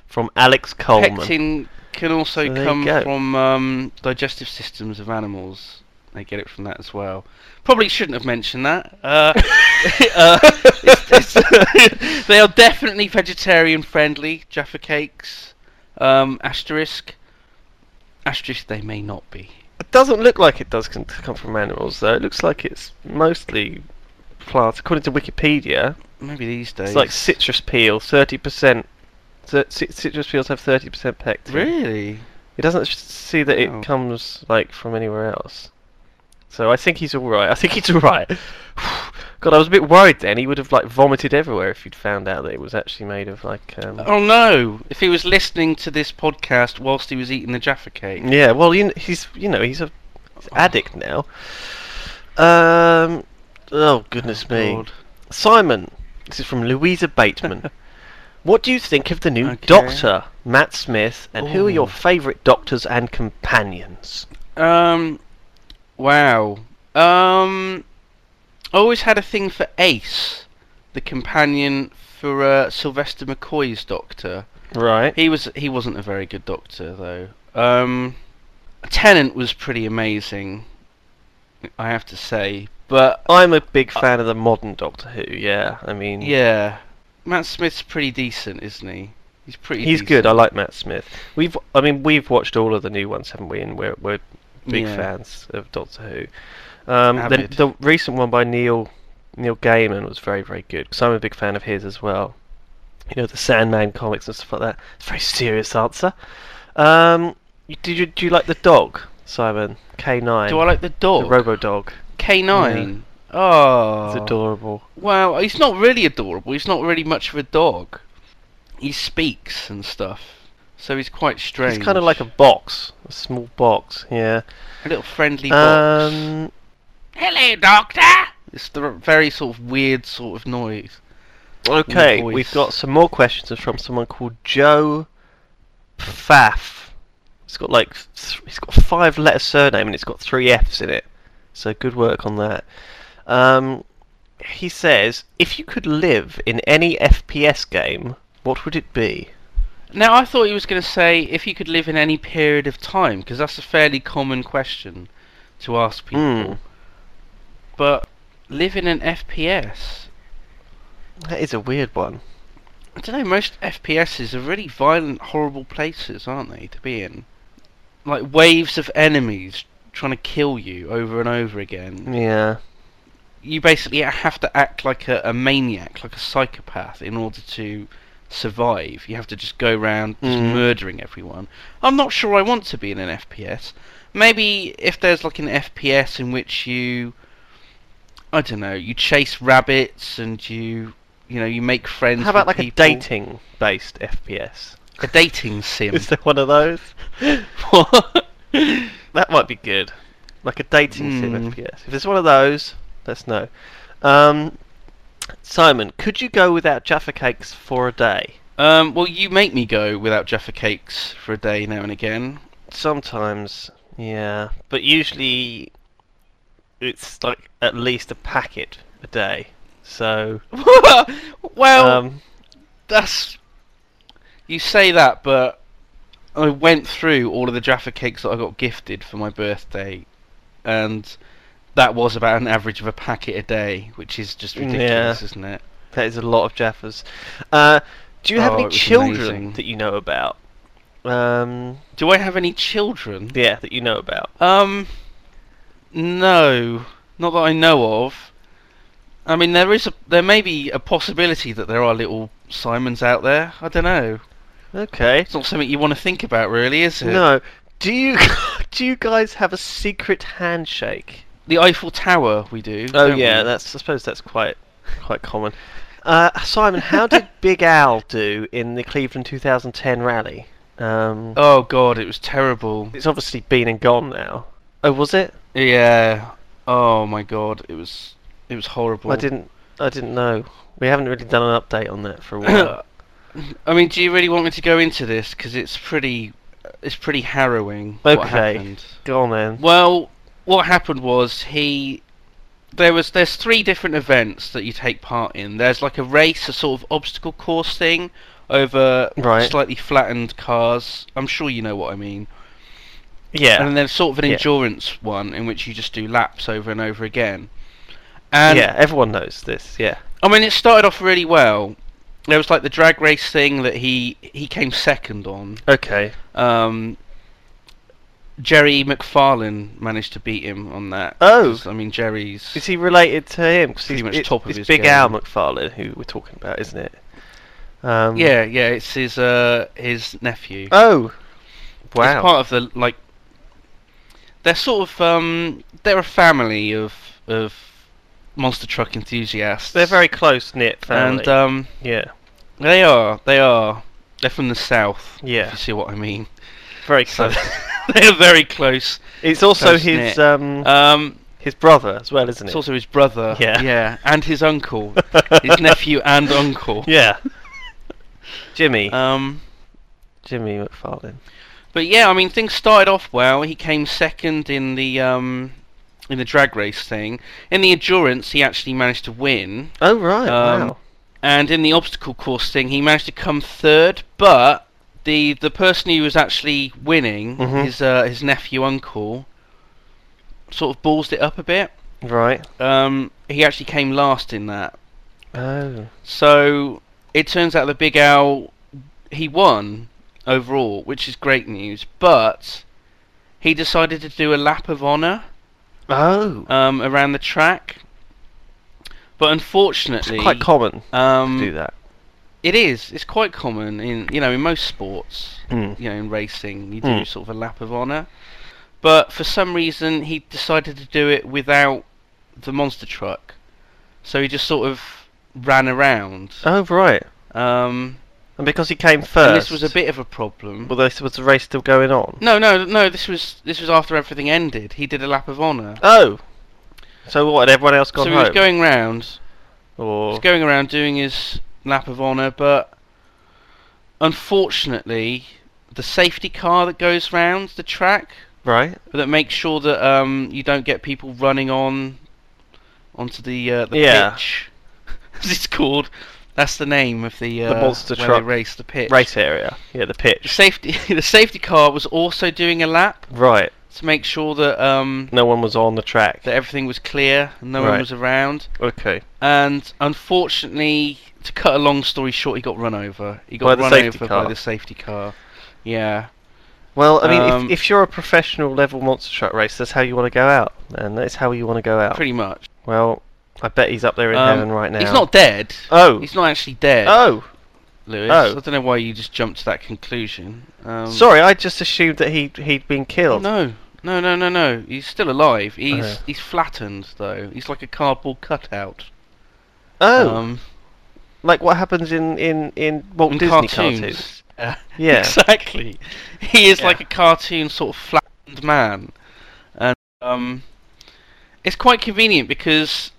From Alex Coleman. Pectin can also So there you come go. from um, digestive systems of animals. They get it from that as well. Probably shouldn't have mentioned that. Uh, uh, it's- it's- they are definitely vegetarian friendly. Jaffa cakes. Um, asterisk. Asterisk. They may not be. It doesn't look like it does con- come from animals, though. It looks like it's mostly plants. According to Wikipedia, Maybe these days. it's like citrus peel, 30%. So, citrus peels have 30% pectin. Really? It doesn't see that it Oh. comes like from anywhere else. So I think he's all right. I think he's all right. God, I was a bit worried then. He would have like vomited everywhere if he'd found out that it was actually made of like. Um, Oh no! If he was listening to this podcast whilst he was eating the Jaffa cake. Yeah, well, you kn- he's you know he's a he's addict now. Um. Oh goodness me, God. Simon. This is from Louisa Bateman. what do you think of the new Okay. Doctor, Matt Smith, and who are your favourite doctors and companions? Um, wow. Um, I always had a thing for Ace, the companion for uh, Sylvester McCoy's Doctor. Right. He was he wasn't a very good Doctor though. Um, Tennant was pretty amazing, I have to say. But I'm a big fan of the modern Doctor Who. Yeah, I mean, yeah, Matt Smith's pretty decent, isn't he? He's pretty. he's decent. good. I like Matt Smith. We've, I mean, we've watched all of the new ones, haven't we? And we're we're big Yeah. fans of Doctor Who. Um, the, the recent one by Neil Neil Gaiman was very very good because I'm a big fan of his as well. You know the Sandman comics and stuff like that. It's a very serious answer. Um, did you do you like the dog, Simon? K9. Do I like the dog? the? Robo Dog? K9. Oh, It's adorable. Well, he's not really adorable. He's not really much of a dog. He speaks and stuff, so he's quite strange. It's kind of like a box, a small box. Yeah. a little friendly box. Um, Hello, Doctor. It's the very sort of weird sort of noise. Okay, we've got some more questions from someone called Joe Pfaff. It's got like th- it's got five letter surname and it's got three F's in it. So good work on that. Um, he says, if you could live in any FPS game, what would it be? Now, I thought he was going to say if you could live in any period of time, because that's a fairly common question to ask people. Mm. But live in an FPS. That is a weird one. I don't know. Most FPSs are really violent, horrible places, aren't they, to be in? Like waves of enemies trying to kill you over and over again. Yeah. You basically have to act like a, a maniac, like a psychopath, in order to survive. You have to just go around just Mhm. murdering everyone. I'm not sure I want to be in an FPS. Maybe if there's like an FPS in which you, I don't know, you chase rabbits and you, you know, you make friends. How about like people. a dating based FPS? A dating sim. Is there one of those? What? That might be good. Like a dating sim Hmm. FPS. If it's one of those, let's know. Um, Simon, could you go without Jaffa cakes for a day? um, well, you make me go without Jaffa cakes for a day now and again. Sometimes, yeah. But usually it's like at least a packet a day. So, well, um, that's you say that, but I went through all of the Jaffa cakes that I got gifted for my birthday, and that was about an average of a packet a day, which is just Yeah. ridiculous, isn't it? that is a lot of Jaffas. Uh, do you have Oh, any was children amazing. that you know about? Um, Do I have any children? yeah, that you know about. Um, no, not that I know of. I mean, there is a, there may be a possibility that there are little Simons out there. I don't know. Okay. It's not something you want to think about, really, is it? No. Do you do you guys have a secret handshake? The Eiffel Tower, we do. Oh don't yeah, we? that's I suppose that's quite quite common. Uh, Simon, how did Big Al do in the Cleveland 2010 rally? Um, Oh god, it was terrible. It's obviously been and gone now. Oh, was it? Yeah. Oh my god, it was it was horrible. I didn't. I didn't know. We haven't really done an update on that for a while. I mean, do you really want me to go into this? Because it's pretty, it's pretty harrowing. What happened. Go on then. Well, what happened was he. There was there's three different events that you take part in. There's like a race, a sort of obstacle course thing over Right. slightly flattened cars. I'm sure you know what I mean. Yeah. And then there's sort of an Yeah. endurance one in which you just do laps over and over again. And yeah. Everyone knows this. Yeah. I mean, it started off really well. There was like the drag race thing that he he came second on. Okay. Um, Jerry McFarlane managed to beat him on that. Oh, I mean Jerry's. Is he related to him? 'Cause Pretty he's, much it- top of it's his Big game. Al McFarlane who we're talking about, isn't it? Um, Yeah, yeah, it's his uh his nephew. Oh. It's Wow. part of the like. They're sort of um they're a family of of monster truck enthusiasts. They're very close knit family. and um yeah. They are they are they're from the south. Yeah. if you see what I mean. Very So close. they are very close. it's also his um Um, his brother as well, isn't it? it's also his brother. Yeah. yeah, and his uncle, his nephew and uncle. yeah. Jimmy. Um, Jimmy McFarlane. but yeah, I mean things started off well. He came second in the um in the drag race thing. In the endurance, he actually managed to win, Oh right. Um, wow. And in the obstacle course thing, he managed to come third. But the the person who was actually winning, Mhm. his uh, his nephew uncle, sort of ballsed it up a bit. Right. Um, he actually came last in that. Oh. So it turns out the Big Al he won overall, which is great news. But he decided to do a lap of honour Oh. um, around the track. But unfortunately, It's quite common um, to do that. It is. It's quite common in you know in most sports. Mm. You know, in racing, you do Mm. sort of a lap of honour. But for some reason, he decided to do it without the monster truck. So he just sort of ran around. Oh right. Um, And because he came first. and this was a bit of a problem. Well, this was the race still going on. No, no, no. This was this was after everything ended. He did a lap of honour. Oh. So what? Had everyone else gone so he home? was going round. He was going around doing his lap of honour, but unfortunately, the safety car that goes round the track right? that makes sure that um, you don't get people running on onto the uh, the Yeah. pitch. As it's called. That's the name of the uh, The monster where truck they race the pitch. Race area. Yeah, the The pitch. safety the safety car was also doing a lap Right. To make sure that um, No one was on the track. that everything was clear and no one Right. was around. Okay. And unfortunately, to cut a long story short, he got run over. He got By the run safety over car. by the safety car. Yeah. Well, I mean, Um, if, if you're a professional level monster truck race, that's how you want to go out, and that's how you want to go out. Pretty much. Well, I bet he's up there in Um, heaven right now. He's not dead. Oh. He's not actually dead, Oh. Lewis. oh. I don't know why you just jumped to that conclusion. Um, Sorry, I just assumed that he he'd been killed. No, no, no, no, no. He's still alive. He's Oh. he's flattened though. He's like a cardboard cutout. Oh. Um, like what happens in in in Walt in Disney cartoons. cartoons. Uh, Yeah. exactly. He is Yeah. like a cartoon sort of flattened man, and um, it's quite convenient because,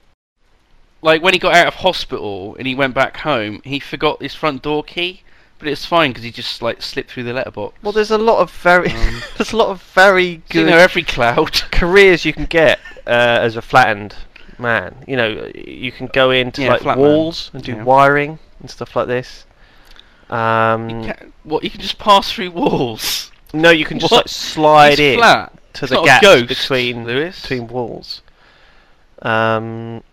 like, when he got out of hospital and he went back home, he forgot his front door key, but it's fine because he just like slipped through the letterbox. Well, there's a lot of very Um, there's a lot of very good you know, every cloud. careers you can get uh, as a flattened man. You know, you can go into Yeah, like flat man. walls and do Yeah. wiring and stuff like this. Um, You can, what you can just pass through walls. no, you can just What? like slide in flat. to He's the not a gaps ghost, between Lewis. between walls. Um,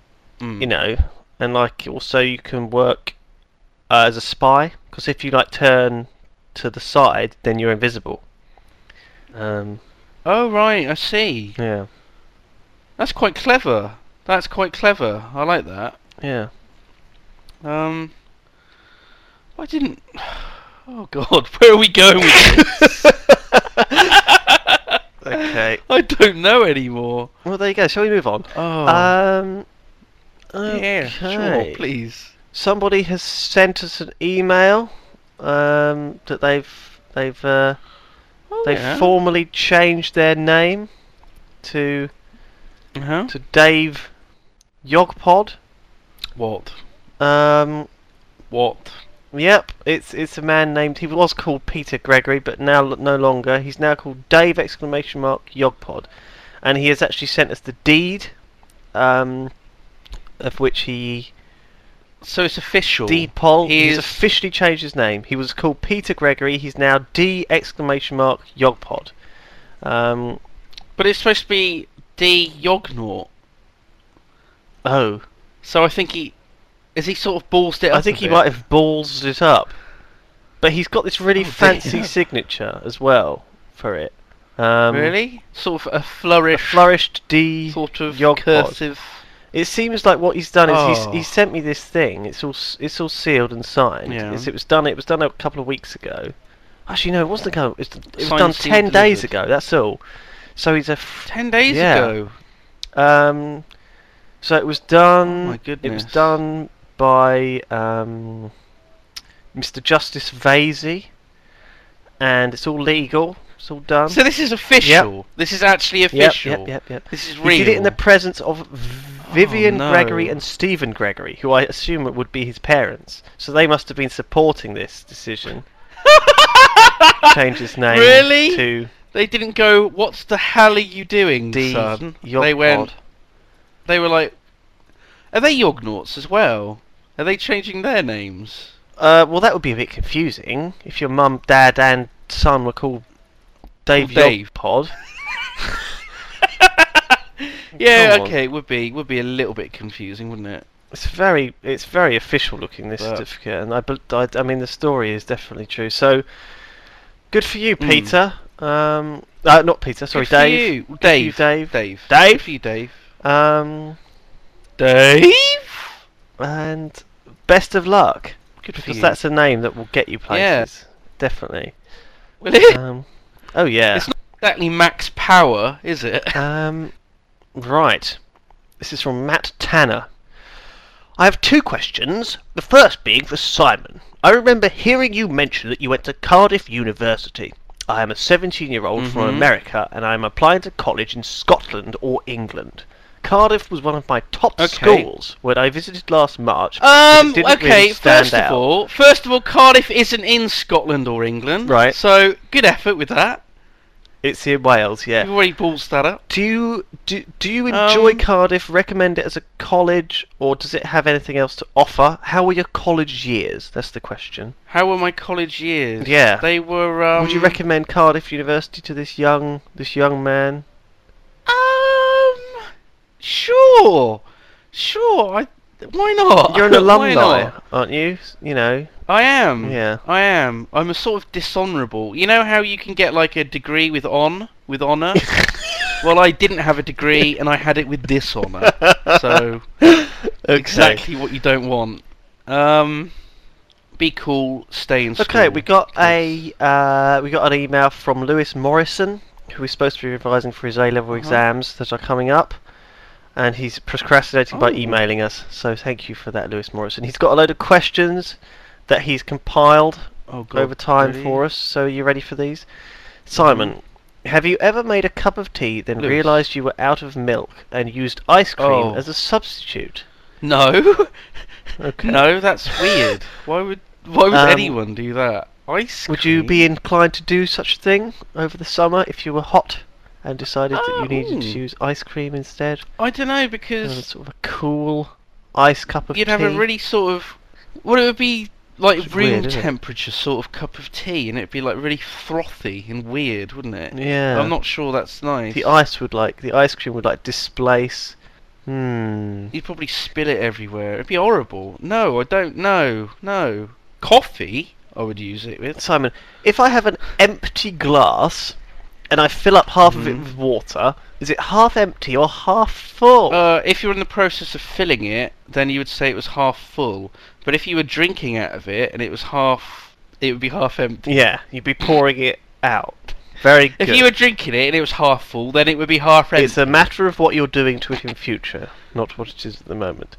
Mm. you know, and like also you can work uh, as a spy because if you like turn to the side, then you're invisible. Um, Oh right, I see. yeah, That's quite clever. That's quite clever. I like that. yeah. Um, I didn't. Oh God, where are we going with this? Okay. I don't know anymore. Well, there you go. Shall we move on? Oh, Um. yeah, sure, please. Somebody has sent us an email um, that they've they've uh, Oh, they've yeah. formally changed their name to Uh-huh. to Dave Yogpod. What? Um, What? yep, it's it's a man named. He was called Peter Gregory, but now no longer. He's now called Dave exclamation mark Yogpod, and he has actually sent us the deed, um, of which he So it's official. deed poll. He He's is- officially changed his name. He was called Peter Gregory. He's now D exclamation mark Yogpod. Um, But it's supposed to be D Yognaut. oh, So I think he. Is he sort of ballsed it up I think a he bit? might have balls it up, but he's got this really Oh, dear. fancy signature as well for it. Um, really? Sort of a A flourish. flourished D. sort of Yogpod. cursive. It seems like what he's done is he's, Oh. he sent me this thing. It's all s- it's all sealed and signed. Yeah. It's- it was done. It was done a couple of weeks ago. Actually, no, it wasn't ago. It was, it was Signed, done sealed, ten days delivered. ago. That's all. So he's a. F- Ten days Yeah. ago. um, so it was done. Oh my It goodness. was done by um, Mr. Justice Vasey, and it's all legal. It's all done. So this is official. This is actually Yep, official. Yep, yep, yep. This is He real. did it in the presence of Vivian no. Gregory and Stephen Gregory, who I assume would be his parents. So they must have been supporting this decision. Change his name Really? to They didn't go. What the hell are you doing, The son? They went. They were like, are they Yognauts as well? Are they changing their names? Uh, well, that would be a bit confusing if your mum, dad, and son were called Dave Called Dave. Pod. Yeah, Come on. okay, it would be would be a little bit confusing, wouldn't it? It's very, it's very official looking this But- certificate, and I, bel- I, I mean the story is definitely true. So, good for you, Mm. Peter. Um, uh, not Peter. Sorry, Good for Dave. you. Good for Dave. you, Dave. Dave. Dave? Good for you, Dave. Um, Dave. and best of luck Good for because you. that's a name that will get you Yeah. places. Definitely. Will it? Um, oh yeah. It's not exactly max power, is it? Um, right. This is from Matt Tanner. I have two questions. The first being for Simon. I remember hearing you mention that you went to Cardiff University. I am a 17 year old from Mhm. America and I am applying to college in Scotland or England. Cardiff was one of my top Okay. schools when I visited last March. Um. Okay. really first out. of all, first of all, Cardiff isn't in Scotland or England, Right. So good effort with that. It's in Wales, yeah. You've already balls that up. Do you do, do you enjoy Um, Cardiff? Recommend it as a college, or does it have anything else to offer? How were your college years? That's the question. How were my college years? Yeah. They were. Um, Would you recommend Cardiff University to this young this young man? Um. Sure. Sure. I. Why not? You're an alumni, aren't you? You know. I am. Yeah. I am. I'm a sort of dishonourable. You know how you can get like a degree with on with honour? well, I didn't have a degree and I had it with dishonour. So exactly what you don't want. Um, be cool, stay in school. Okay, we got a uh, we got an email from Lewis Morrison, who is supposed to be revising for his A level Uh-huh. exams that are coming up, and he's procrastinating by Oh. emailing us. So thank you for that, Lewis Morrison. He's got a load of questions that he's compiled oh, over time really? for us. So are you ready for these? Simon, have you ever made a cup of tea, then Lewis. realised you were out of milk and used ice cream Oh. as a substitute? No, Okay. no, that's weird. Why would why would Um, anyone do that? Ice cream. Would you be inclined to do such a thing over the summer if you were hot and decided that you needed to Oh. use ice cream instead? I don't know, because sort of a cool ice cup of you'd tea. have a really sort of well, it would be like It's room weird, temperature sort of cup of tea, and it'd be like really frothy and weird, wouldn't it? yeah. I'm not sure that's nice. The ice would like the ice cream would like displace. Hmm. You'd probably spill it everywhere. It'd be horrible. No, I don't know. No. Coffee, I would use it with. Simon, if I have an empty glass and I fill up half of it Mhm. with water, is it half empty or half full? Uh, if you're in the process of filling it, then you would say it was half full. But if you were drinking out of it and it was half, it would be half empty. yeah, you'd be pouring it out. Very If you were drinking it and it was half full, then it would be half empty. It's a matter of what you're doing to it in future, not what it is at the moment.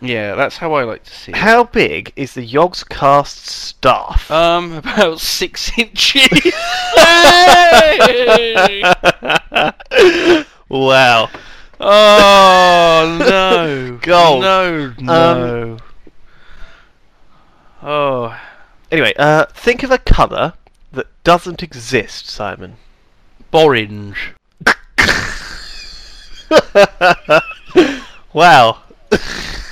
Yeah, that's how I like to see it. How big is the Yogscast staff? Um, about six inches. Wow. Oh no! Gold. No, no. oh, Anyway, uh, think of a colour that doesn't exist, Simon. borange. wow.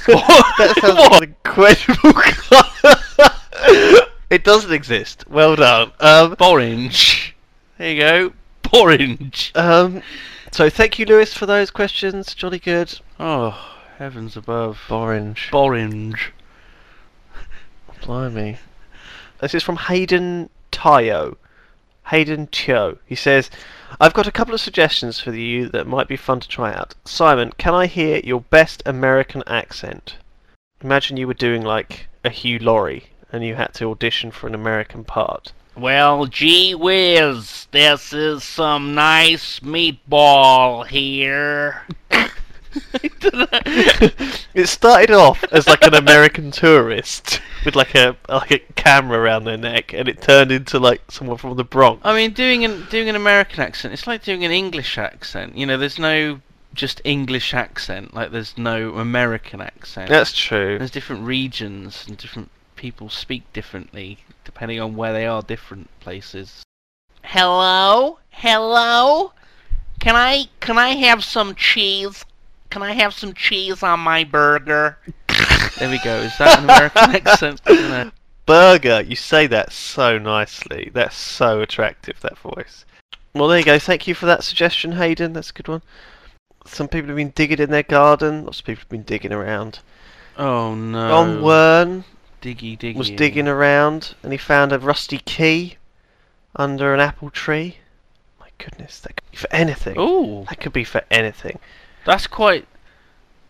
that sounds like an incredible colour. it doesn't exist. Well done. Um, Borange. There you go. Borange. um, so thank you, Lewis, for those questions. Jolly good. Oh, heavens above. Borange. Borange. Blimey. This is from Hayden Tayo. Hayden Tio. He says, I've got a couple of suggestions for you that might be fun to try out. Simon, can I hear your best American accent? Imagine you were doing like a Hugh Laurie and you had to audition for an American part. Well, gee whiz, this is some nice meatball here. it started off as like an American tourist with like a like a camera around their neck and it turned into like someone from the Bronx. I mean, doing an doing an American accent, it's like doing an English accent. You know, there's no just English accent. Like there's no American accent. That's true. There's different regions and different people speak differently depending on where they are. Different places. Hello? Hello? Can I can I have some cheese? Can I have some cheese on my burger? There we go. Is that an American accent? Isn't? Burger, you say that so nicely. That's so attractive, that voice. Well, there you go. Thank you for that suggestion, Hayden. That's a good one. Some people have been digging in their garden. Lots of people have been digging around. Oh no. John Wern Diggy diggy. was digging around and he found a rusty key under an apple tree. My goodness, that could be for anything. Ooh, That could be for anything. That's quite.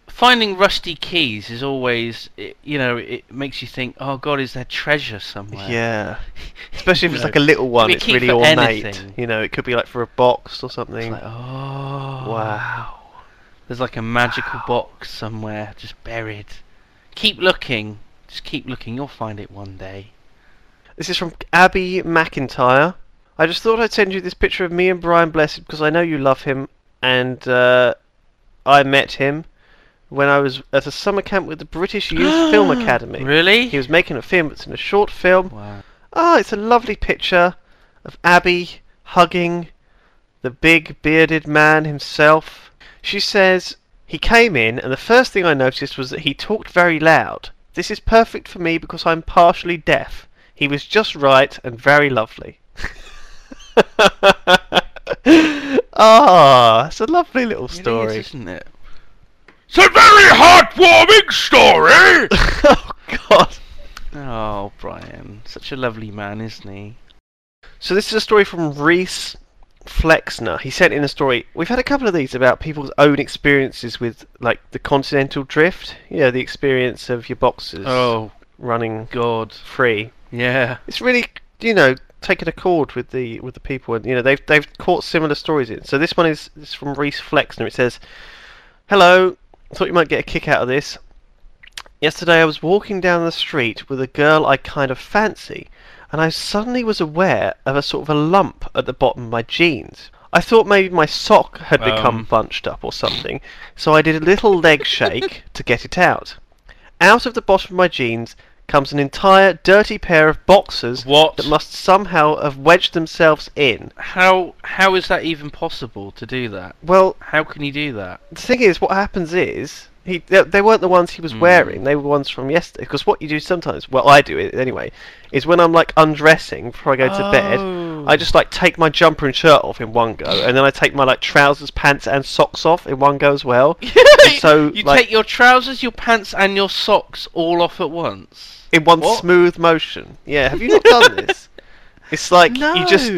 Finding rusty keys is always, it, you know, it makes you think, oh god, is there treasure somewhere? Yeah. Especially if it's like a little one, it's really ornate. anything. You know, it could be like for a box or It's something. like, oh, Wow. There's like a magical box somewhere just buried. Keep looking. Just keep looking. You'll find it one day. This is from Abby McIntyre. I just thought I'd send you this picture of me and Brian Blessed because I know you love him, and uh, I met him when I was at a summer camp with the British Youth Film Academy. Really? He was making a film. It's in a short film. Wow. Ah, it's a lovely picture of Abby hugging the big bearded man himself. She says, He came in, and the first thing I noticed was that he talked very loud. This is perfect for me because I'm partially deaf. He was just right and very lovely. Ah, it's a lovely little It is, story. isn't it? It's a very heartwarming story. oh, God. Oh, Brian. Such a lovely man, isn't he? So this is a story from Reese Flexner. He sent in a story. We've had a couple of these about people's own experiences with like the continental drift. You know, the experience of your boxes. Oh, running God. free. Yeah. It's really you know taken a chord with the with the people, and you know they've they've caught similar stories in. So this one is this is from Reese Flexner. It says, "Hello, thought you might get a kick out of this. Yesterday I was walking down the street with a girl I kind of fancy, and I suddenly was aware of a sort of a lump at the bottom of my jeans. I thought maybe my sock had become Um. bunched up or something, so I did a little leg shake to get it out. Out of the bottom of my jeans comes an entire dirty pair of boxers What? that must somehow have wedged themselves in. How how is that even possible to do that? Well, How can he do that? the thing is, what happens is he they, they weren't the ones he was Mm. wearing. They were ones from yesterday. Because what you do sometimes, well, I do it anyway, is when I'm like undressing before I go to bed, Oh. I just like take my jumper and shirt off in one go, and then I take my like trousers, pants, and socks off in one go as well. And so you like take your trousers, your pants, and your socks all off at once. in one What? smooth motion. Yeah, have you not done this? It's like you just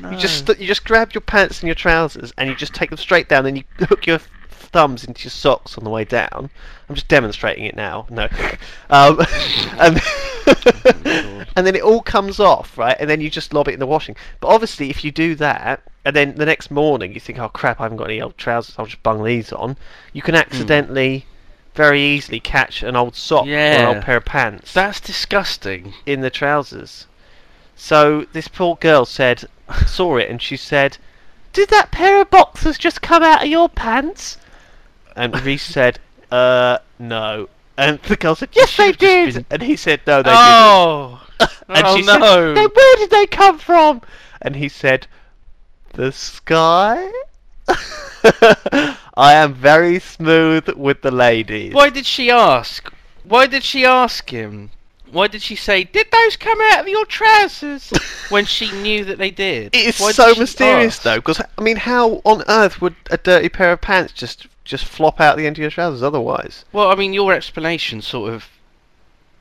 No, you just you just grab your pants and your trousers and you just take them straight down. Then you hook your thumbs into your socks on the way down. I'm just demonstrating it now. No, um, and and then it all comes off, right? And then you just lob it in the washing. But obviously, if you do that, and then the next morning you think, oh crap, I haven't got any old trousers. I'll just bung these on. You can accidentally. Very easily catch an old sock or an old pair of pants That's disgusting. in the trousers. So this poor girl said, saw it, and she said, "Did that pair of boxers just come out of your pants?" And Reese said, "Uh, no." And the girl said, "Yes, they did." been- And he said, "No, they oh, didn't." And oh she said, no! "Then where did they come from?" And he said, "The sky." I am very smooth with the ladies. Why did she ask? Why did she ask him? Why did she say, "Did those come out of your trousers?" when she knew that they did? It is Why so mysterious ask? though, because I mean, how on earth would a dirty pair of pants just just flop out the end of your trousers otherwise? Well, I mean, your explanation sort of,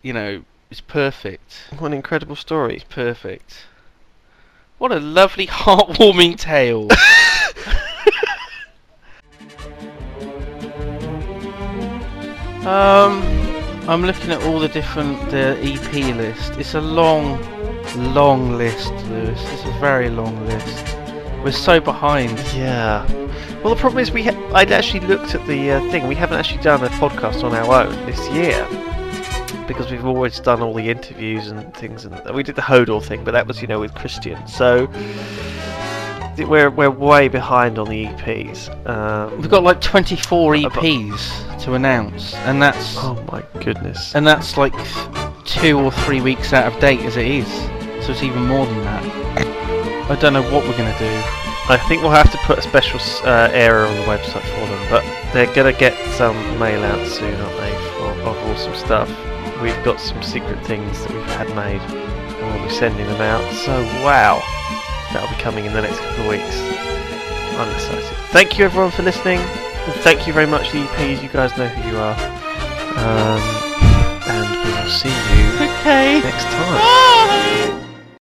you know, is perfect. What an incredible story! It's perfect. What a lovely, heartwarming tale. um, I'm looking at all the different EP list. It's a long, long list, Lewis. It's a very long list. We're so behind. Yeah. Well, the problem is we ha- I'd actually looked at the uh, thing. We haven't actually done a podcast on our own this year because we've always done all the interviews and things, and we did the Hodor thing, but that was you know with Kristian. So we're we're way behind on the EPs. Um, We've got like 24 Uh, but- EPs to announce, and that's oh my goodness. and that's like two or three weeks out of date as it is. So it's even more than that. I don't know what we're gonna do. I think we'll have to put a special uh, area on the website for them, but they're gonna get some mail out soon, aren't they? For, of awesome stuff. We've got some secret things that we've had made, and we'll be sending them out. So wow, that'll be coming in the next couple of weeks. I'm excited. Thank you everyone for listening. Thank you very much, the EPs. You guys know who you are. Um, and we will see you Okay. next time.